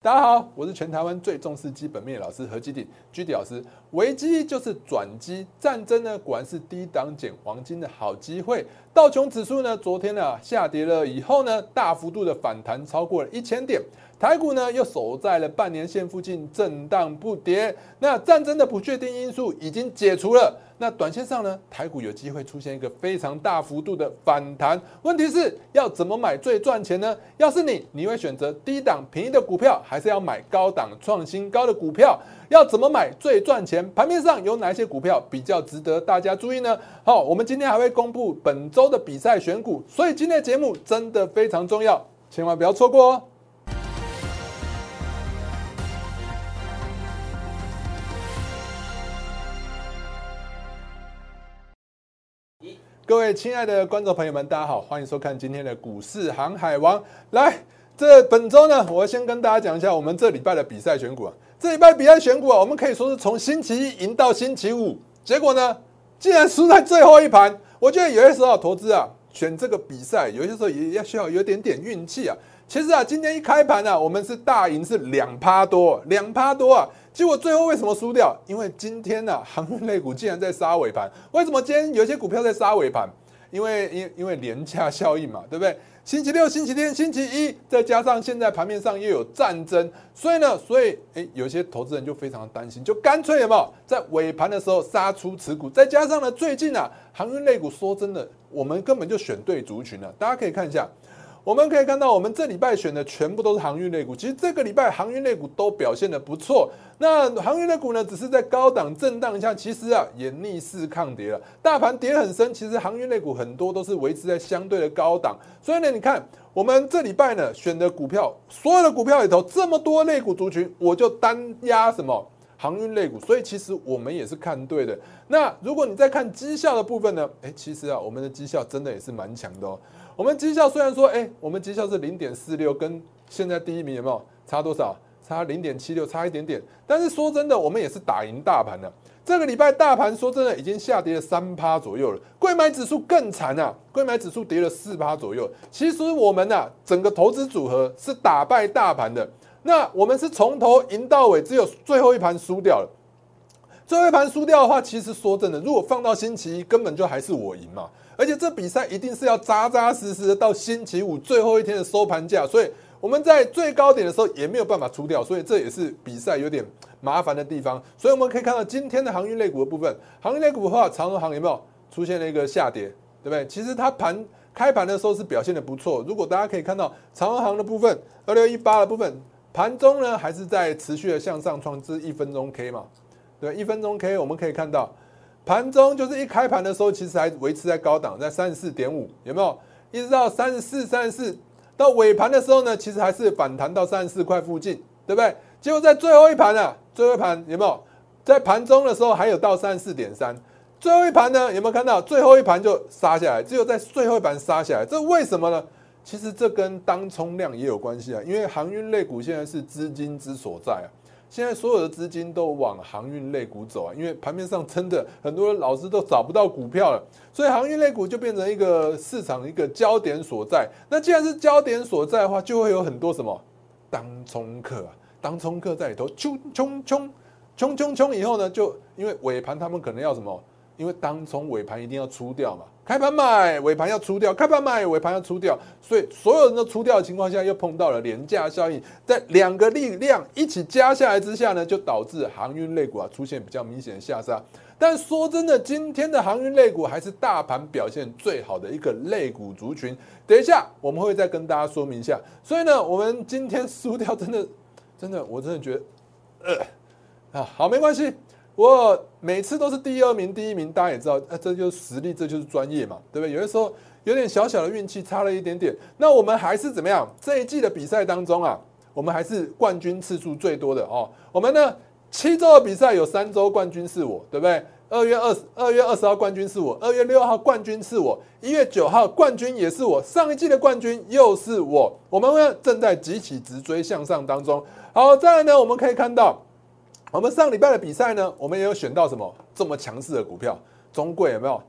大家好，我是全台湾最重视基本面的老师何基鼎居迪老师。危机就是转机，战争呢果然是低档捡黄金的好机会。道琼指数呢昨天呢下跌了以后呢，大幅度的反弹超过了一千点。台股呢又守在了半年线附近震荡不跌，那战争的不确定因素已经解除了，那短线上呢台股有机会出现一个非常大幅度的反弹。问题是要怎么买最赚钱呢？要是你，你会选择低档便宜的股票，还是要买高档创新高的股票？要怎么买最赚钱？盘面上有哪些股票比较值得大家注意呢？好，我们今天还会公布本周的比赛选股，所以今天的节目真的非常重要，千万不要错过哦。各位亲爱的观众朋友们，大家好，欢迎收看今天的股市航海王。来，这本周呢，我先跟大家讲一下我们这礼拜的比赛选股啊。这礼拜比赛选股啊，我们可以说是从星期一赢到星期五，结果呢，竟然输在最后一盘。我觉得有些时候投资啊，选这个比赛，有些时候也要需要有点点运气啊。其实啊，今天一开盘呢，我们是大赢，是两趴多，两趴多啊。结果最后为什么输掉？因为今天呢，航运类股竟然在杀尾盘。为什么今天有些股票在杀尾盘？因为因因为廉价效应嘛，对不对？星期六、星期天、星期一，再加上现在盘面上又有战争，所以呢，所以诶，有些投资人就非常担心，就干脆有没有在尾盘的时候杀出持股？再加上呢，最近啊，航运类股说真的，我们根本就选对族群了。大家可以看一下。我们可以看到，我们这礼拜选的全部都是航运类股。其实这个礼拜航运类股都表现的不错。那航运类股呢，只是在高档震荡一下，其实啊也逆势抗跌了。大盘跌很深，其实航运类股很多都是维持在相对的高档。所以呢，你看我们这礼拜呢选的股票，所有的股票里头这么多类股族群，我就单压什么航运类股。所以其实我们也是看对的。那如果你在看绩效的部分呢，哎，其实啊我们的绩效真的也是蛮强的哦。我们绩效虽然说，哎，我们绩效是零点四六，跟现在第一名有没有差多少？差零点七六，差一点点。但是说真的，我们也是打赢大盘的。这个礼拜大盘说真的已经下跌了三趴左右了，贵买指数更惨啊，贵买指数跌了四趴左右。其实我们呐，整个投资组合是打败大盘的。那我们是从头赢到尾，只有最后一盘输掉了。最后一盘输掉的话，其实说真的，如果放到星期一，根本就还是我赢嘛。而且这比赛一定是要扎扎实实的到星期五最后一天的收盘价，所以我们在最高点的时候也没有办法出掉，所以这也是比赛有点麻烦的地方。所以我们可以看到今天的航运类股的部分，航运类股的话，长荣航有没有出现了一个下跌，对不对？其实它盘开盘的时候是表现的不错。如果大家可以看到长荣航的部分，二六一八的部分，盘中呢还是在持续的向上创至一分钟 K 嘛，对，一分钟 K 我们可以看到。盘中就是一开盘的时候，其实还维持在高档，在三十四点五，有没有？一直到三十四、三十四，到尾盘的时候呢，其实还是反弹到三十四块附近，对不对？结果在最后一盘啊，最后一盘有没有？在盘中的时候还有到三十四点三，最后一盘呢，有没有看到？最后一盘就杀下来，只有在最后一盘杀下来，这为什么呢？其实这跟当冲量也有关系啊，因为航运类股现在是资金之所在啊。现在所有的资金都往航运类股走啊，因为盘面上真的很多老师都找不到股票了，所以航运类股就变成一个市场一个焦点所在。那既然是焦点所在的话，就会有很多什么当冲客啊，当冲客在里头冲冲冲冲冲冲以后呢，就因为尾盘他们可能要什么，因为当冲尾盘一定要出掉嘛。开盘买，尾盘要出掉；开盘买，尾盘要出掉。所以所有人都出掉的情况下，又碰到了廉价效应，在两个力量一起加下来之下呢，就导致航运类股啊出现比较明显的下杀。但说真的，今天的航运类股还是大盘表现最好的一个类股族群。等一下我们会再跟大家说明一下。所以呢，我们今天输掉，真的，真的，我真的觉得，呃，啊，好，没关系。我每次都是第二名、第一名，大家也知道，呃，这就是实力，这就是专业嘛，对不对？有的时候有点小小的运气，差了一点点，那我们还是怎么样？这一季的比赛当中啊，我们还是冠军次数最多的哦。我们呢，七周的比赛有三周冠军是我，对不对？二月二十二月二十号冠军是我，二月六号冠军是我，一月九号冠军也是我，上一季的冠军又是我。我们呢正在急起直追向上当中。好，再来呢，我们可以看到。我们上礼拜的比赛呢，我们也有选到什么这么强势的股票？中贵有没有？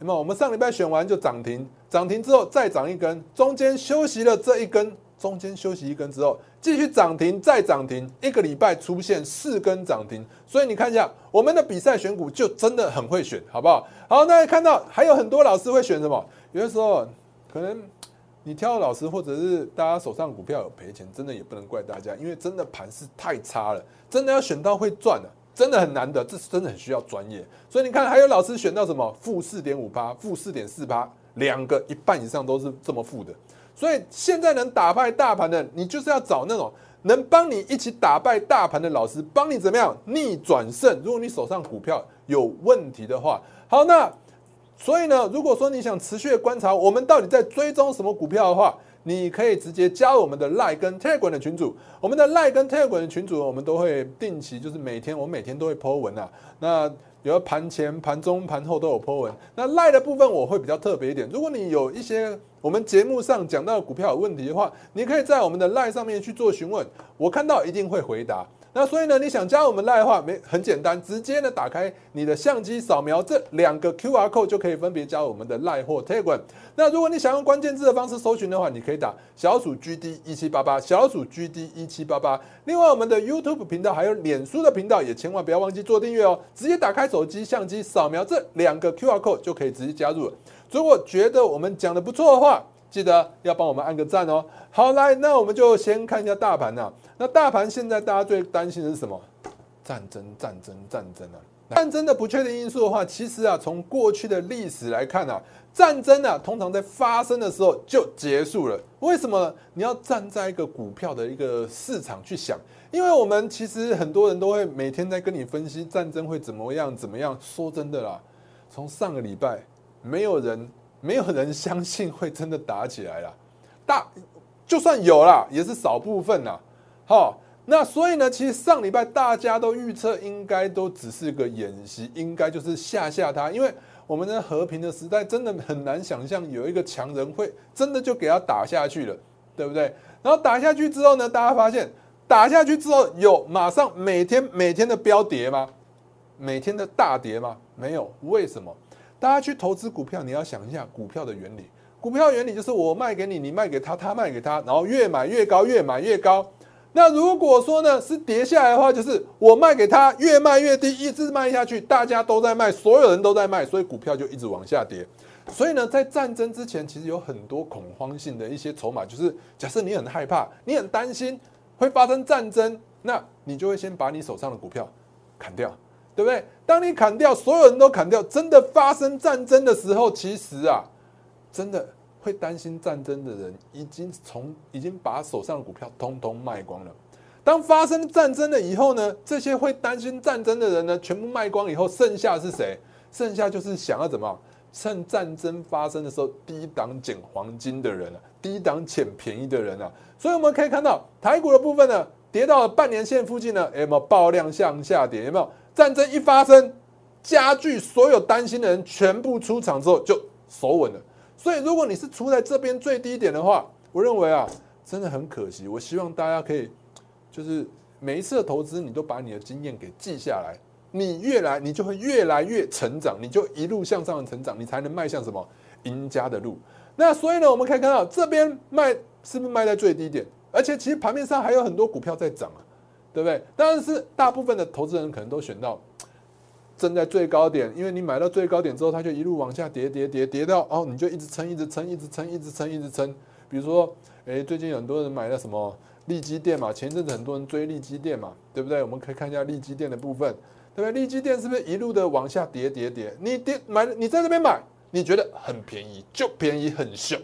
有没有？我们上礼拜选完就涨停，涨停之后再涨一根，中间休息了这一根，中间休息一根之后，继续涨停再涨停，一个礼拜出现四根涨停，所以你看一下我们的比赛选股就真的很会选，好不好？好，那看到还有很多老师会选什么？有的时候可能你挑老师或者是大家手上股票有赔钱，真的也不能怪大家，因为真的盘势太差了，真的要选到会赚的，真的很难的，这是真的很需要专业。所以你看，还有老师选到什么负四点五八、负四点四八，两个一半以上都是这么负的。所以现在能打败大盘的，你就是要找那种能帮你一起打败大盘的老师，帮你怎么样逆转胜。如果你手上股票有问题的话，好，那所以呢，如果说你想持续的观察我们到底在追踪什么股票的话，你可以直接加入我们的 Lie 跟 Telegram 的群组。我们的 Lie 跟 Telegram 的群组，我们都会定期，就是每天我每天都会 po 文啊。那有盘前、盘中、盘后都有 po 文。那 Lie 的部分我会比较特别一点，如果你有一些。我们节目上讲到的股票有问题的话，你可以在我们的 Lie 上面去做询问，我看到一定会回答。那所以呢，你想加我们赖的话，没很简单，直接呢打开你的相机，扫描这两个 QR code 就可以分别加我们的赖或 Telegram。那如果你想用关键字的方式搜寻的话，你可以打小鼠 GD 一七八八，小鼠 GD 一七八八。另外，我们的 YouTube 频道还有脸书的频道，也千万不要忘记做订阅哦。直接打开手机相机，扫描这两个 QR code 就可以直接加入了。如果觉得我们讲的不错的话，记得要帮我们按个赞哦。好，来，那我们就先看一下大盘呐。那大盘现在大家最担心的是什么？战争，战争，战争啊！战争的不确定因素的话，其实啊，从过去的历史来看啊，战争啊，通常在发生的时候就结束了。为什么？你要站在一个股票的一个市场去想，因为我们其实很多人都会每天在跟你分析战争会怎么样怎么样。说真的啦，从上个礼拜，没有人。没有人相信会真的打起来了，大就算有啦，也是少部分呐。好，那所以呢，其实上礼拜大家都预测应该都只是个演习，应该就是吓吓他，因为我们的和平的时代真的很难想象有一个强人会真的就给他打下去了，对不对？然后打下去之后呢，大家发现打下去之后有马上每天每天的飙跌吗？每天的大跌吗？没有，为什么？大家去投资股票，你要想一下股票的原理。股票原理就是我卖给你，你卖给他，他卖给他，然后越买越高，越买越高。那如果说呢是跌下来的话，就是我卖给他，越卖越低，一直卖下去，大家都在卖，所有人都在卖，所以股票就一直往下跌。所以呢，在战争之前，其实有很多恐慌性的一些筹码，就是假设你很害怕，你很担心会发生战争，那你就会先把你手上的股票砍掉。对不对？当你砍掉，所有人都砍掉，真的发生战争的时候，其实啊，真的会担心战争的人，已经从已经把手上的股票通通卖光了。当发生战争了以后呢，这些会担心战争的人呢，全部卖光以后，剩下是谁？剩下就是想要怎么趁战争发生的时候低档捡黄金的人啊，低档捡便宜的人啊。所以我们可以看到台股的部分呢，跌到了半年线附近呢，有没有爆量向下跌？有没有？战争一发生，加剧所有担心的人全部出场之后就守稳了。所以，如果你是出在这边最低点的话，我认为啊，真的很可惜。我希望大家可以，就是每一次的投资，你都把你的经验给记下来。你越来，你就会越来越成长，你就一路向上的成长，你才能迈向什么赢家的路。那所以呢，我们可以看到这边卖是不是卖在最低点？而且其实盘面上还有很多股票在涨啊。对不对？但是大部分的投资人可能都选到正在最高点，因为你买到最高点之后，它就一路往下跌，跌，跌，跌到哦，你就一直撑，一直撑，一直撑，一直撑，一直撑。比如说，哎，最近很多人买了什么利基店嘛，前一阵子很多人追利基店嘛，对不对？我们可以看一下利基店的部分，对不对？利基店是不是一路的往下跌，跌，跌？你跌买，你在这边买，你觉得很便宜，就便宜，很秀，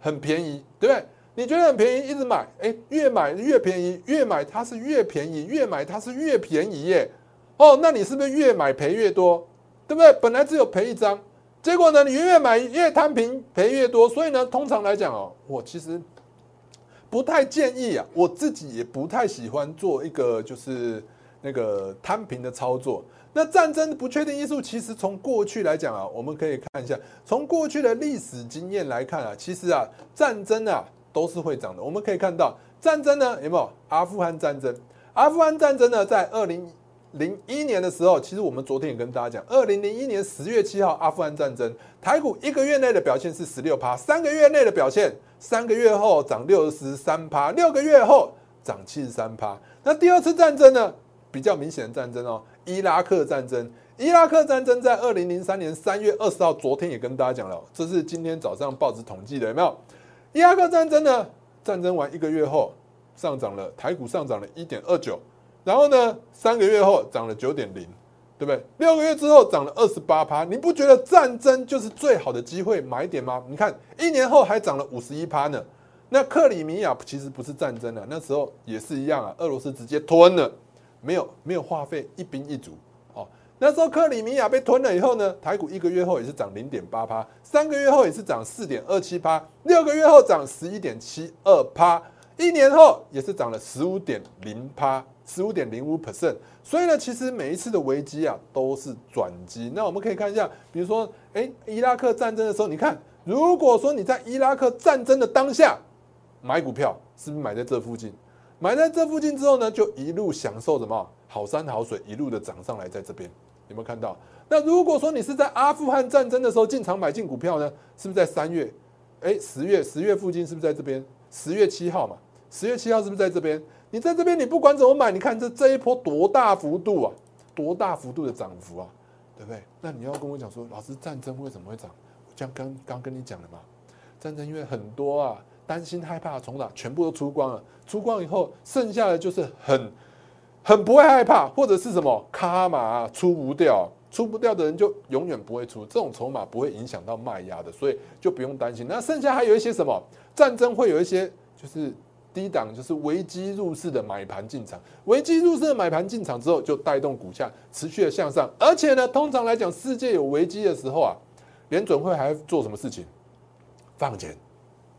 很便宜，对不对？你觉得很便宜，一直买，哎，越买越便宜，越买它是越便宜，越买它是越便宜耶，哦，那你是不是越买赔越多，对不对？本来只有赔一张，结果呢，你越买越摊平，赔越多，所以呢，通常来讲哦，我其实不太建议啊，我自己也不太喜欢做一个就是那个摊平的操作。那战争不确定因素，其实从过去来讲啊，我们可以看一下，从过去的历史经验来看啊，其实啊，战争啊。都是会涨的。我们可以看到战争呢，有没有阿富汗战争？阿富汗战争呢，在二零零一年的时候，其实我们昨天也跟大家讲，二零零一年十月七号阿富汗战争，台股一个月内的表现是十六趴，三个月内的表现，三个月后涨六十三趴，六个月后涨七十三趴。那第二次战争呢，比较明显的战争哦，伊拉克战争。伊拉克战争在二零零三年三月二十号，昨天也跟大家讲了，这是今天早上报纸统计的，有没有？伊拉克战争呢，战争完一个月后上涨了，台股上涨了一点二九，然后呢，三个月后涨了九点零，对不对？六个月之后涨了二十八趴，你不觉得战争就是最好的机会买点吗？你看一年后还涨了五十一趴呢。那克里米亚其实不是战争了，那时候也是一样啊，俄罗斯直接吞了，没有没有话费，一兵一卒哦。那时候克里米亚被吞了以后呢，台股一个月后也是涨零点八趴，三个月后也是涨四点二七趴，六个月后涨十一点七二趴，一年后也是涨了十五点零趴，十五点零五 percent。所以呢，其实每一次的危机啊都是转机。那我们可以看一下，比如说，哎，伊拉克战争的时候，你看，如果说你在伊拉克战争的当下买股票，是不是买在这附近？买在这附近之后呢，就一路享受什么好山好水，一路的涨上来，在这边。有没有看到？那如果说你是在阿富汗战争的时候进场买进股票呢？是不是在三月？哎，十月十月附近是不是在这边？十月七号嘛，十月七号是不是在这边？你在这边，你不管怎么买，你看这这一波多大幅度啊，多大幅度的涨幅啊，对不对？那你要跟我讲说，老师战争为什么会涨？我像刚刚跟你讲了嘛，战争因为很多啊，担心害怕重打，全部都出光了，出光以后剩下的就是很。很不会害怕，或者是什么卡码出不掉，出不掉的人就永远不会出，这种筹码不会影响到卖压的，所以就不用担心。那剩下还有一些什么战争会有一些就是低档，就是危机入市的买盘进场，危机入市的买盘进场之后，就带动股价持续的向上。而且呢，通常来讲，世界有危机的时候啊，联准会还做什么事情？放钱，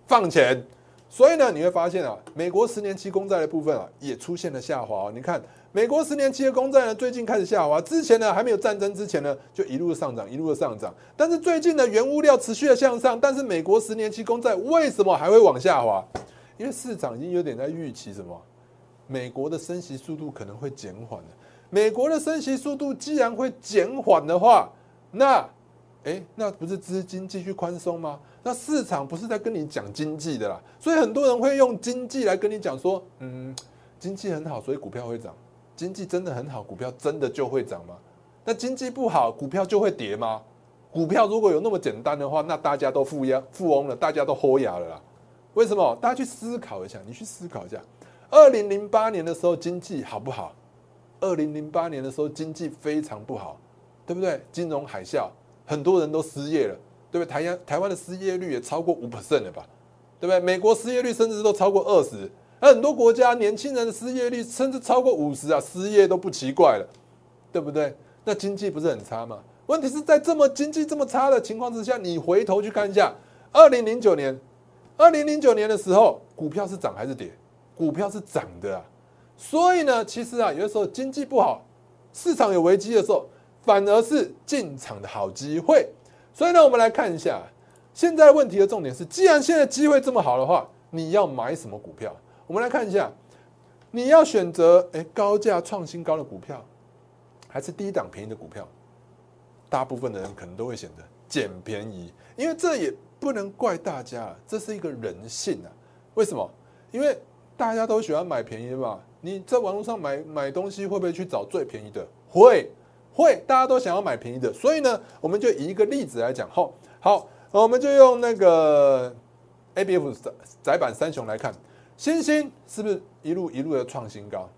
放钱。所以呢，你会发现啊，美国十年期公债的部分啊，也出现了下滑。你看，美国十年期的公债呢，最近开始下滑。之前呢，还没有战争之前呢，就一路的上涨，一路的上涨。但是最近呢，原物料持续的向上，但是美国十年期公债为什么还会往下滑？因为市场已经有点在预期什么？美国的升息速度可能会减缓的。美国的升息速度既然会减缓的话，那，哎，那不是资金继续宽松吗？那市场不是在跟你讲经济的啦，所以很多人会用经济来跟你讲说，嗯，经济很好，所以股票会涨。经济真的很好，股票真的就会涨吗？那经济不好，股票就会跌吗？股票如果有那么简单的话，那大家都富押富翁了，大家都豁牙了啦。为什么？大家去思考一下，你去思考一下，二零零八年的时候经济好不好？二零零八年的时候经济非常不好，对不对？金融海啸，很多人都失业了。对不对？台湾台湾的失业率也超过五 percent 了吧？对不对？美国失业率甚至都超过二十，那很多国家年轻人的失业率甚至超过五十啊，失业都不奇怪了，对不对？那经济不是很差吗？问题是在这么经济这么差的情况之下，你回头去看一下，二零零九年，二零零九年的时候，股票是涨还是跌？股票是涨的啊。所以呢，其实啊，有的时候经济不好，市场有危机的时候，反而是进场的好机会。所以呢，我们来看一下，现在问题的重点是，既然现在机会这么好的话，你要买什么股票？我们来看一下，你要选择哎高价创新高的股票，还是低档便宜的股票？大部分的人可能都会选择捡便宜，因为这也不能怪大家，这是一个人性啊。为什么？因为大家都喜欢买便宜的嘛。你在网络上买买东西，会不会去找最便宜的？会。会，大家都想要买便宜的，所以呢，我们就以一个例子来讲。好，好，我们就用那个 A B F 窄板三雄来看，星星是不是一路一路的创新高，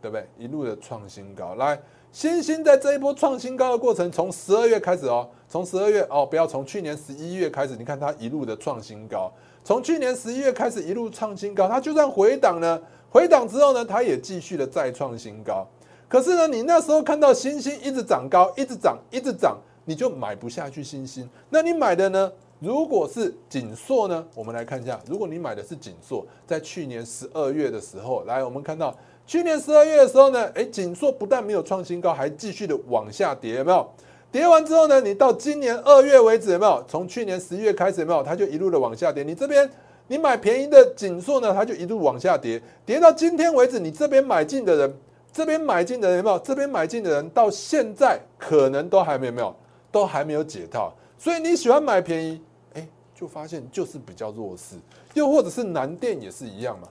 对不对？一路的创新高。来，星星在这一波创新高的过程，从十二月开始哦，从十二月哦，不要从去年十一月开始，你看它一路的创新高，从去年十一月开始一路创新高，它就算回档呢，回档之后呢，它也继续的再创新高。可是呢，你那时候看到星星一直涨高，一直涨，一直涨，你就买不下去星星。那你买的呢？如果是锦硕呢？我们来看一下，如果你买的是锦硕，在去年十二月的时候，来，我们看到去年十二月的时候呢，哎，紧缩不但没有创新高，还继续的往下跌，有没有？跌完之后呢，你到今年二月为止，有没有？从去年十一月开始，有没有？它就一路的往下跌。你这边你买便宜的紧缩呢，它就一路往下跌，跌到今天为止，你这边买进的人。这边买进的人有没有？这边买进的人到现在可能都还没有没有，都还没有解套。所以你喜欢买便宜，哎，就发现就是比较弱势。又或者是南电也是一样嘛，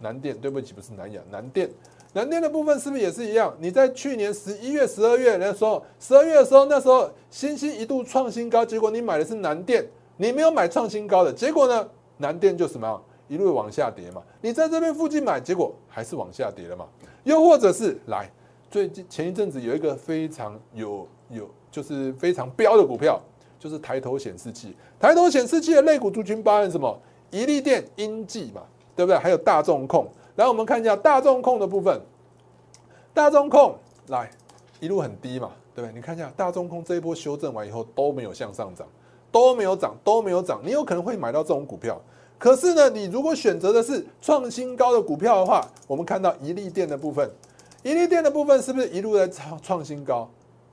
南电，对不起，不是南亚，南电。南电的部分是不是也是一样？你在去年十一月、十二月的时候，十二月的时候，那时候新兴一度创新高，结果你买的是南电，你没有买创新高的，结果呢，南电就什么一路往下跌嘛。你在这边附近买，结果还是往下跌了嘛。又或者是来最近前一阵子有一个非常有有就是非常标的股票，就是抬头显示器。抬头显示器的类股族群包含什么？一利电、英记嘛，对不对？还有大众控。来，我们看一下大众控的部分。大众控来一路很低嘛，对不对？你看一下大众控这一波修正完以后都没有向上涨，都没有涨，都没有涨。你有可能会买到这种股票，可是呢，你如果选择的是创新高的股票的话，我们看到一利电的部分，一利电的部分是不是一路在创创新高，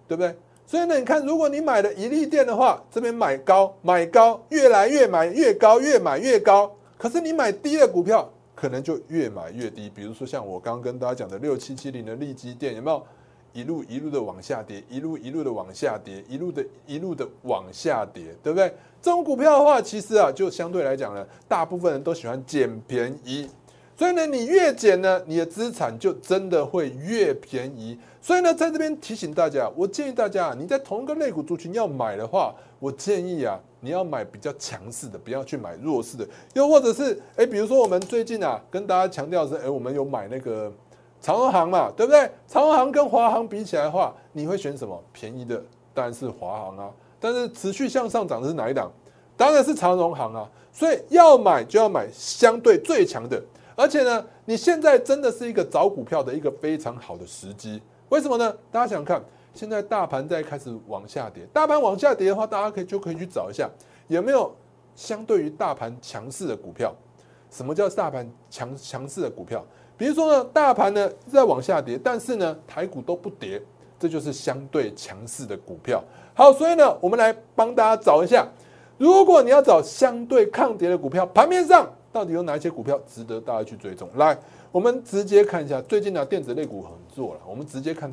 对不对？所以呢，你看，如果你买了一利电的话，这边买高买高，越来越买越高，越买越高。可是你买低的股票。可能就越买越低，比如说像我刚刚跟大家讲的六七七零的利基电，有没有一路一路的往下跌，一路一路的往下跌，一路的一路的往下跌，对不对？这种股票的话，其实啊，就相对来讲呢，大部分人都喜欢捡便宜，所以呢，你越捡呢，你的资产就真的会越便宜。所以呢，在这边提醒大家，我建议大家，你在同一个类股族群要买的话，我建议啊。你要买比较强势的，不要去买弱势的。又或者是，哎，比如说我们最近啊，跟大家强调是，哎，我们有买那个长荣航嘛，对不对？长荣航跟华航比起来的话，你会选什么？便宜的当然是华航啊。但是持续向上涨的是哪一档？当然是长荣航啊。所以要买就要买相对最强的。而且呢，你现在真的是一个找股票的一个非常好的时机。为什么呢？大家想看。现在大盘在开始往下跌，大盘往下跌的话，大家可以就可以去找一下有没有相对于大盘强势的股票。什么叫大盘强强势的股票？比如说呢，大盘呢在往下跌，但是呢台股都不跌，这就是相对强势的股票。好，所以呢，我们来帮大家找一下，如果你要找相对抗跌的股票，盘面上到底有哪一些股票值得大家去追踪？来，我们直接看一下最近的电子类股很做了，我们直接看。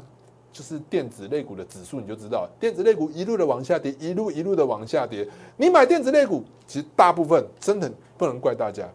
就是电子类股的指数，你就知道电子类股一路的往下跌，一路一路的往下跌。你买电子类股，其实大部分真的不能怪大家。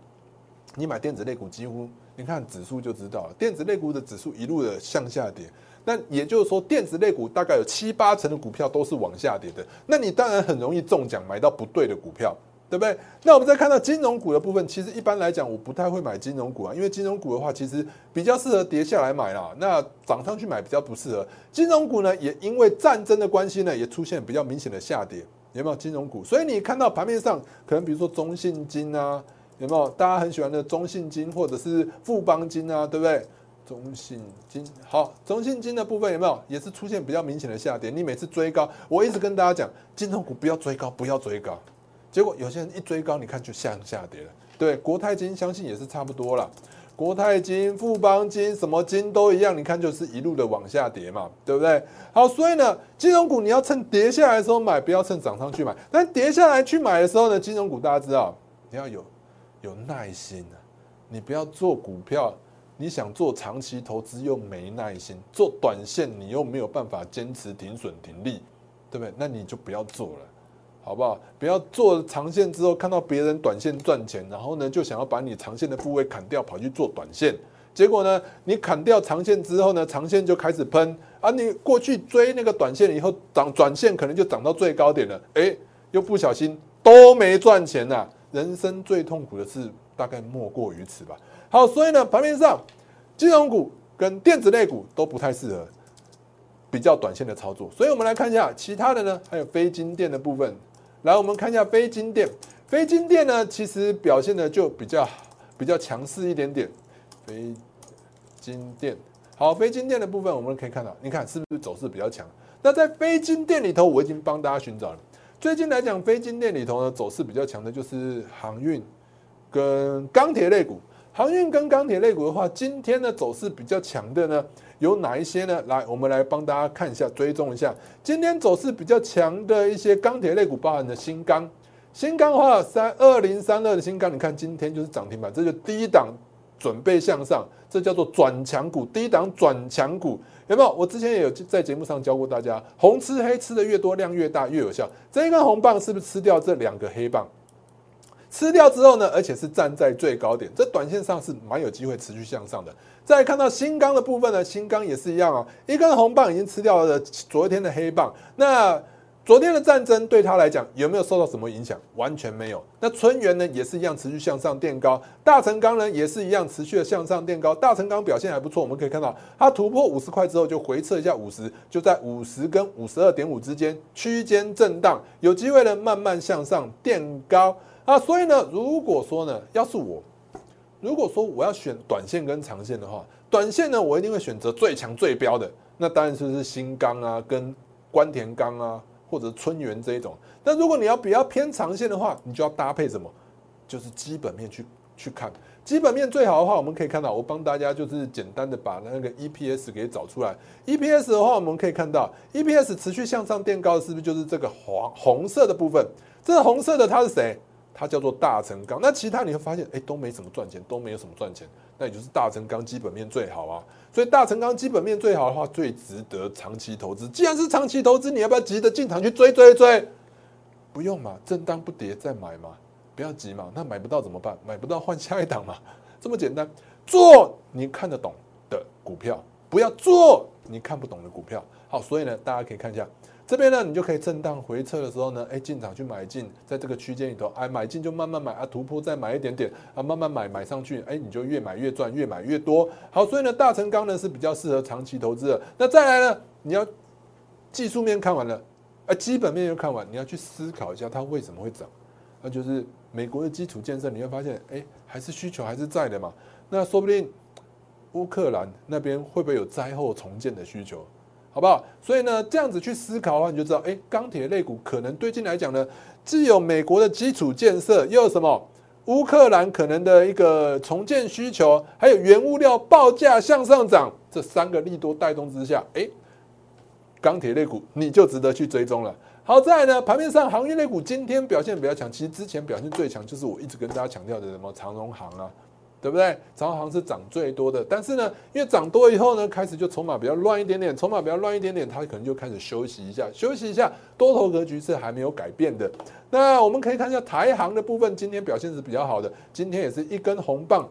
你买电子类股，几乎你看指数就知道了，电子类股的指数一路的向下跌。那也就是说，电子类股大概有七八成的股票都是往下跌的。那你当然很容易中奖，买到不对的股票。对不对？那我们再看到金融股的部分，其实一般来讲，我不太会买金融股啊，因为金融股的话，其实比较适合跌下来买啦。那涨上去买比较不适合。金融股呢，也因为战争的关系呢，也出现比较明显的下跌。有没有金融股？所以你看到盘面上，可能比如说中信金啊，有没有大家很喜欢的中信金或者是富邦金啊，对不对？中信金好，中信金的部分有没有也是出现比较明显的下跌？你每次追高，我一直跟大家讲，金融股不要追高，不要追高。结果有些人一追高，你看就向下跌了。对，国泰金相信也是差不多了。国泰金、富邦金什么金都一样，你看就是一路的往下跌嘛，对不对？好，所以呢，金融股你要趁跌下来的时候买，不要趁涨上去买。但跌下来去买的时候呢，金融股大家知道，你要有有耐心啊。你不要做股票，你想做长期投资又没耐心，做短线你又没有办法坚持停损停利，对不对？那你就不要做了。好不好？不要做长线之后看到别人短线赚钱，然后呢就想要把你长线的部位砍掉，跑去做短线。结果呢，你砍掉长线之后呢，长线就开始喷啊！你过去追那个短线以后涨，短线可能就涨到最高点了，哎，又不小心都没赚钱呐！人生最痛苦的事大概莫过于此吧。好，所以呢，盘面上金融股跟电子类股都不太适合比较短线的操作。所以我们来看一下其他的呢，还有非金电的部分。来，我们看一下非金电，非金电呢，其实表现的就比较比较强势一点点。非金电，好，非金电的部分我们可以看到，你看是不是走势比较强？那在非金电里头，我已经帮大家寻找了。最近来讲，非金电里头呢，走势比较强的就是航运跟钢铁类股。航运跟钢铁类股的话，今天的走势比较强的呢。有哪一些呢？来，我们来帮大家看一下，追踪一下今天走势比较强的一些钢铁类股，包含的新钢。新钢的话，三二零三二的新钢，你看今天就是涨停板，这就低档准备向上，这叫做转强股，低档转强股，有没有？我之前也有在节目上教过大家，红吃黑吃的越多，量越大越有效。这一根红棒是不是吃掉这两个黑棒？吃掉之后呢，而且是站在最高点，这短线上是蛮有机会持续向上的。再看到新钢的部分呢，新钢也是一样啊，一根红棒已经吃掉了昨天的黑棒，那。昨天的战争对他来讲有没有受到什么影响？完全没有。那春元呢，也是一样持续向上垫高。大成钢呢，也是一样持续的向上垫高。大成钢表现还不错，我们可以看到它突破五十块之后就回撤一下五十，就在五十跟五十二点五之间区间震荡，有机会呢慢慢向上垫高啊。所以呢，如果说呢，要是我，如果说我要选短线跟长线的话，短线呢，我一定会选择最强最标的，那当然就是新钢啊，跟关田钢啊。或者春源这一种，但如果你要比较偏长线的话，你就要搭配什么？就是基本面去去看。基本面最好的话，我们可以看到，我帮大家就是简单的把那个 EPS 给找出来。EPS 的话，我们可以看到 EPS 持续向上垫高，是不是就是这个黄红色的部分？这个红色的它是谁？它叫做大成钢。那其他你会发现，哎，都没什么赚钱，都没有什么赚钱。那也就是大成钢基本面最好啊，所以大成钢基本面最好的话，最值得长期投资。既然是长期投资，你要不要急着进场去追追追？不用嘛，震荡不跌再买嘛，不要急嘛。那买不到怎么办？买不到换下一档嘛，这么简单。做你看得懂的股票，不要做你看不懂的股票。好，所以呢，大家可以看一下。这边呢，你就可以震荡回撤的时候呢，哎，进场去买进，在这个区间里头，哎，买进就慢慢买啊，突破再买一点点啊，慢慢买买上去，哎，你就越买越赚，越买越多。好，所以呢，大成钢呢是比较适合长期投资的。那再来呢，你要技术面看完了，啊，基本面又看完，你要去思考一下它为什么会涨。那就是美国的基础建设，你会发现，哎，还是需求还是在的嘛。那说不定乌克兰那边会不会有灾后重建的需求？好不好？所以呢，这样子去思考的话，你就知道，哎，钢铁类股可能最近来讲呢，既有美国的基础建设，又有什么乌克兰可能的一个重建需求，还有原物料报价向上涨，这三个利多带动之下，哎，钢铁类股你就值得去追踪了。好在呢，盘面上航运类股今天表现比较强，其实之前表现最强就是我一直跟大家强调的什么长荣航啊。对不对？长航是涨最多的，但是呢，因为涨多以后呢，开始就筹码比较乱一点点，筹码比较乱一点点，它可能就开始休息一下，休息一下，多头格局是还没有改变的。那我们可以看一下台航的部分，今天表现是比较好的，今天也是一根红棒，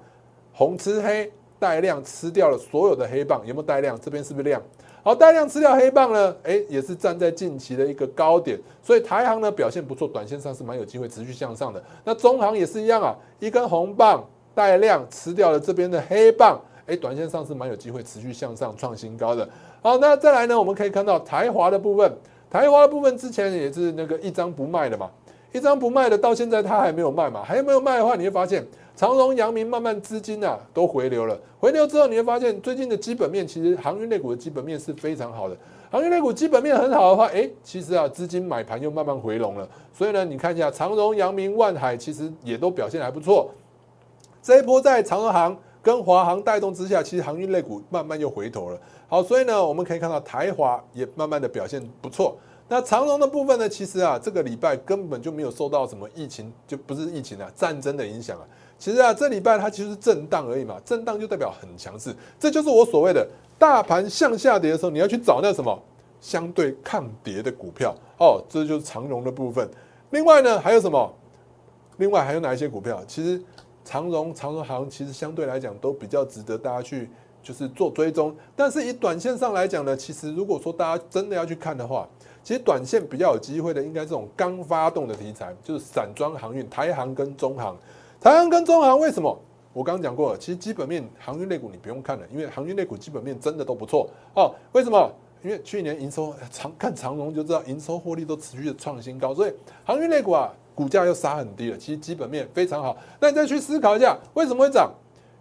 红吃黑带量吃掉了所有的黑棒，有没有带量？这边是不是量？好，带量吃掉黑棒呢？哎，也是站在近期的一个高点，所以台航呢表现不错，短线上是蛮有机会持续向上的。那中航也是一样啊，一根红棒。带量吃掉了这边的黑棒，哎，短线上是蛮有机会持续向上创新高的。好，那再来呢，我们可以看到台华的部分，台华的部分之前也是那个一张不卖的嘛，一张不卖的，到现在它还没有卖嘛，还没有卖的话，你会发现长荣、阳明慢慢资金啊都回流了，回流之后你会发现最近的基本面其实航运类股的基本面是非常好的，航运类股基本面很好的话，哎，其实啊资金买盘又慢慢回笼了，所以呢，你看一下长荣、阳明、万海其实也都表现还不错。这一波在长荣航跟华航带动之下，其实航运类股慢慢又回头了。好，所以呢，我们可以看到台华也慢慢的表现不错。那长荣的部分呢，其实啊，这个礼拜根本就没有受到什么疫情，就不是疫情啊，战争的影响啊。其实啊，这礼拜它其实是震荡而已嘛，震荡就代表很强势。这就是我所谓的大盘向下跌的时候，你要去找那什么相对抗跌的股票哦。这就是长荣的部分。另外呢，还有什么？另外还有哪一些股票？其实。长荣、长荣行其实相对来讲都比较值得大家去就是做追踪，但是以短线上来讲呢，其实如果说大家真的要去看的话，其实短线比较有机会的，应该这种刚发动的题材，就是散装航运、台航跟中航。台航跟中航为什么？我刚刚讲过了，其实基本面航运类股你不用看了，因为航运类股基本面真的都不错哦。为什么？因为去年营收长看长荣就知道营收获利都持续的创新高，所以航运类股啊。股价又杀很低了，其实基本面非常好。那你再去思考一下，为什么会涨？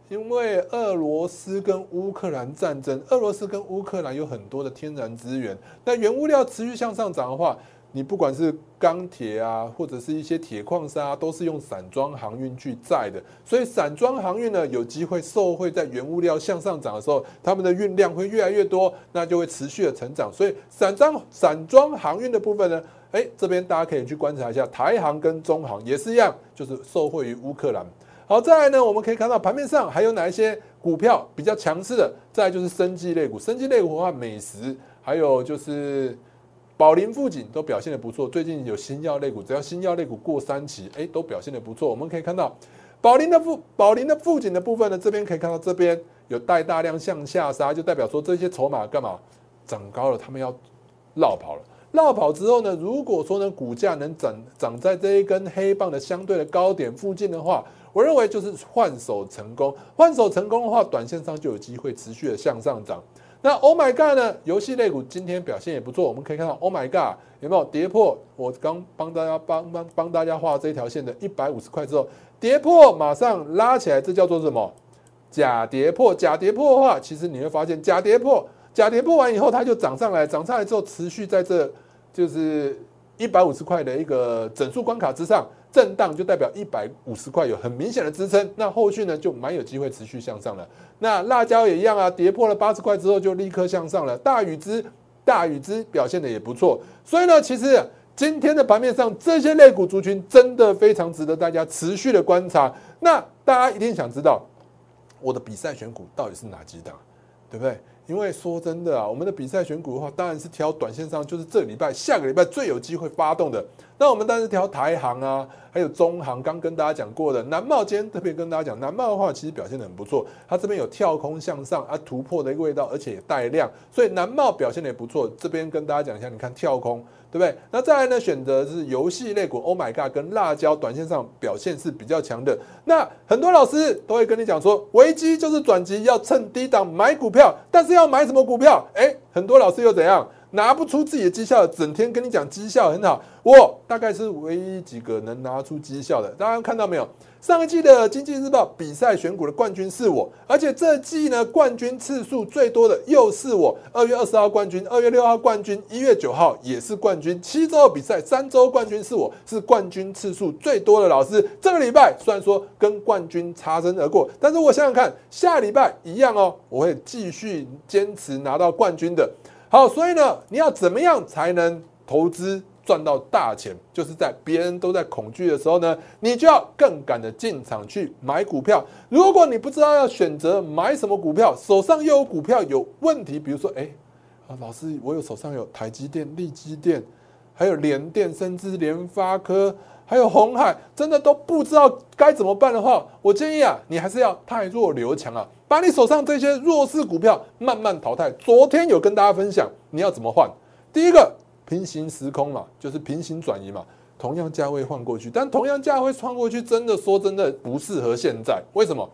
因为俄罗斯跟乌克兰战争，俄罗斯跟乌克兰有很多的天然资源，那原物料持续向上涨的话，你不管是钢铁啊，或者是一些铁矿砂，都是用散装航运去载的，所以散装航运呢，有机会受惠在原物料向上涨的时候，他们的运量会越来越多，那就会持续的成长。所以散装散装航运的部分呢？哎，这边大家可以去观察一下，台航跟中航也是一样，就是受惠于乌克兰。好，再来呢，我们可以看到盘面上还有哪一些股票比较强势的？再就是生技类股，生技类股的话，美食，还有就是宝林、富锦都表现的不错。最近有新药类股，只要新药类股过三期，哎，都表现的不错。我们可以看到宝林的富宝林的富锦的部分呢，这边可以看到这边有带大量向下杀，就代表说这些筹码干嘛涨高了，他们要绕跑了。绕跑之后呢，如果说呢股价能涨涨在这一根黑棒的相对的高点附近的话，我认为就是换手成功。换手成功的话，短线上就有机会持续的向上涨。那 Oh my God 呢？游戏类股今天表现也不错，我们可以看到 Oh my God 有没有跌破？我刚帮大家帮帮帮大家画这条线的一百五十块之后，跌破马上拉起来，这叫做什么？假跌破。假跌破的话，其实你会发现假跌破。假跌破完以后，它就涨上来，涨上来之后持续在这就是一百五十块的一个整数关卡之上震荡，就代表一百五十块有很明显的支撑。那后续呢就蛮有机会持续向上了。那辣椒也一样啊，跌破了八十块之后就立刻向上了。大禹之大禹之表现的也不错，所以呢，其实今天的盘面上这些类股族群真的非常值得大家持续的观察。那大家一定想知道我的比赛选股到底是哪几档，对不对？因为说真的啊，我们的比赛选股的话，当然是挑短线上，就是这礼拜、下个礼拜最有机会发动的。那我们当然挑台行啊，还有中行。刚跟大家讲过的南茂，今天特别跟大家讲，南茂的话其实表现的很不错，它这边有跳空向上啊突破的一个味道，而且也带量，所以南茂表现的也不错。这边跟大家讲一下，你看跳空。对不对？那再来呢？选择是游戏类股，Oh my God，跟辣椒，短线上表现是比较强的。那很多老师都会跟你讲说，危机就是转机，要趁低档买股票。但是要买什么股票？哎，很多老师又怎样？拿不出自己的绩效，整天跟你讲绩效很好。我大概是唯一几个能拿出绩效的。大家看到没有？上一季的经济日报比赛选股的冠军是我，而且这季呢冠军次数最多的又是我。二月二十号冠军，二月六号冠军，一月九号也是冠军。七周比赛，三周冠军是我，是冠军次数最多的老师。这个礼拜虽然说跟冠军擦身而过，但是我想想看，下礼拜一样哦，我会继续坚持拿到冠军的。好，所以呢，你要怎么样才能投资？赚到大钱，就是在别人都在恐惧的时候呢，你就要更敢的进场去买股票。如果你不知道要选择买什么股票，手上又有股票有问题，比如说，哎，啊，老师，我有手上有台积电、力积电，还有联电，甚至联发科，还有红海，真的都不知道该怎么办的话，我建议啊，你还是要太弱留强啊，把你手上这些弱势股票慢慢淘汰。昨天有跟大家分享，你要怎么换？第一个。平行时空嘛，就是平行转移嘛，同样价位换过去，但同样价位穿过去，真的说真的不适合现在。为什么？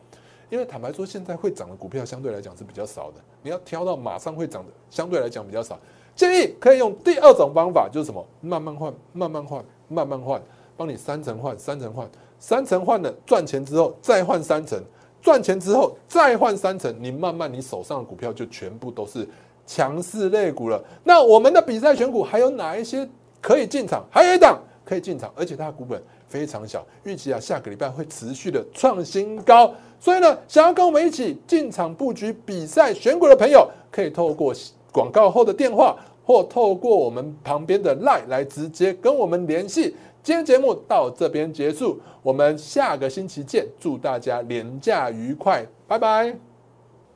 因为坦白说，现在会涨的股票相对来讲是比较少的，你要挑到马上会涨的，相对来讲比较少。建议可以用第二种方法，就是什么？慢慢换，慢慢换，慢慢换，帮你三层换，三层换，三层换了赚钱之后再换三层，赚钱之后再换三成，你慢慢你手上的股票就全部都是。强势类股了，那我们的比赛选股还有哪一些可以进场？还有一档可以进场，而且它的股本非常小，预期啊下个礼拜会持续的创新高。所以呢，想要跟我们一起进场布局比赛选股的朋友，可以透过广告后的电话，或透过我们旁边的 LINE 来直接跟我们联系。今天节目到这边结束，我们下个星期见，祝大家廉假愉快，拜拜。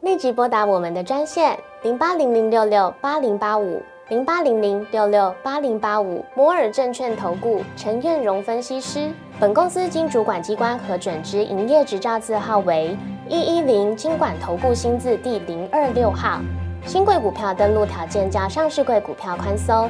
立即拨打我们的专线零八零零六六八零八五零八零零六六八零八五摩尔证券投顾陈彦荣分析师。本公司经主管机关核准之营业执照字号为一一零金管投顾新字第零二六号。新贵股票登录条件较上市贵股票宽松，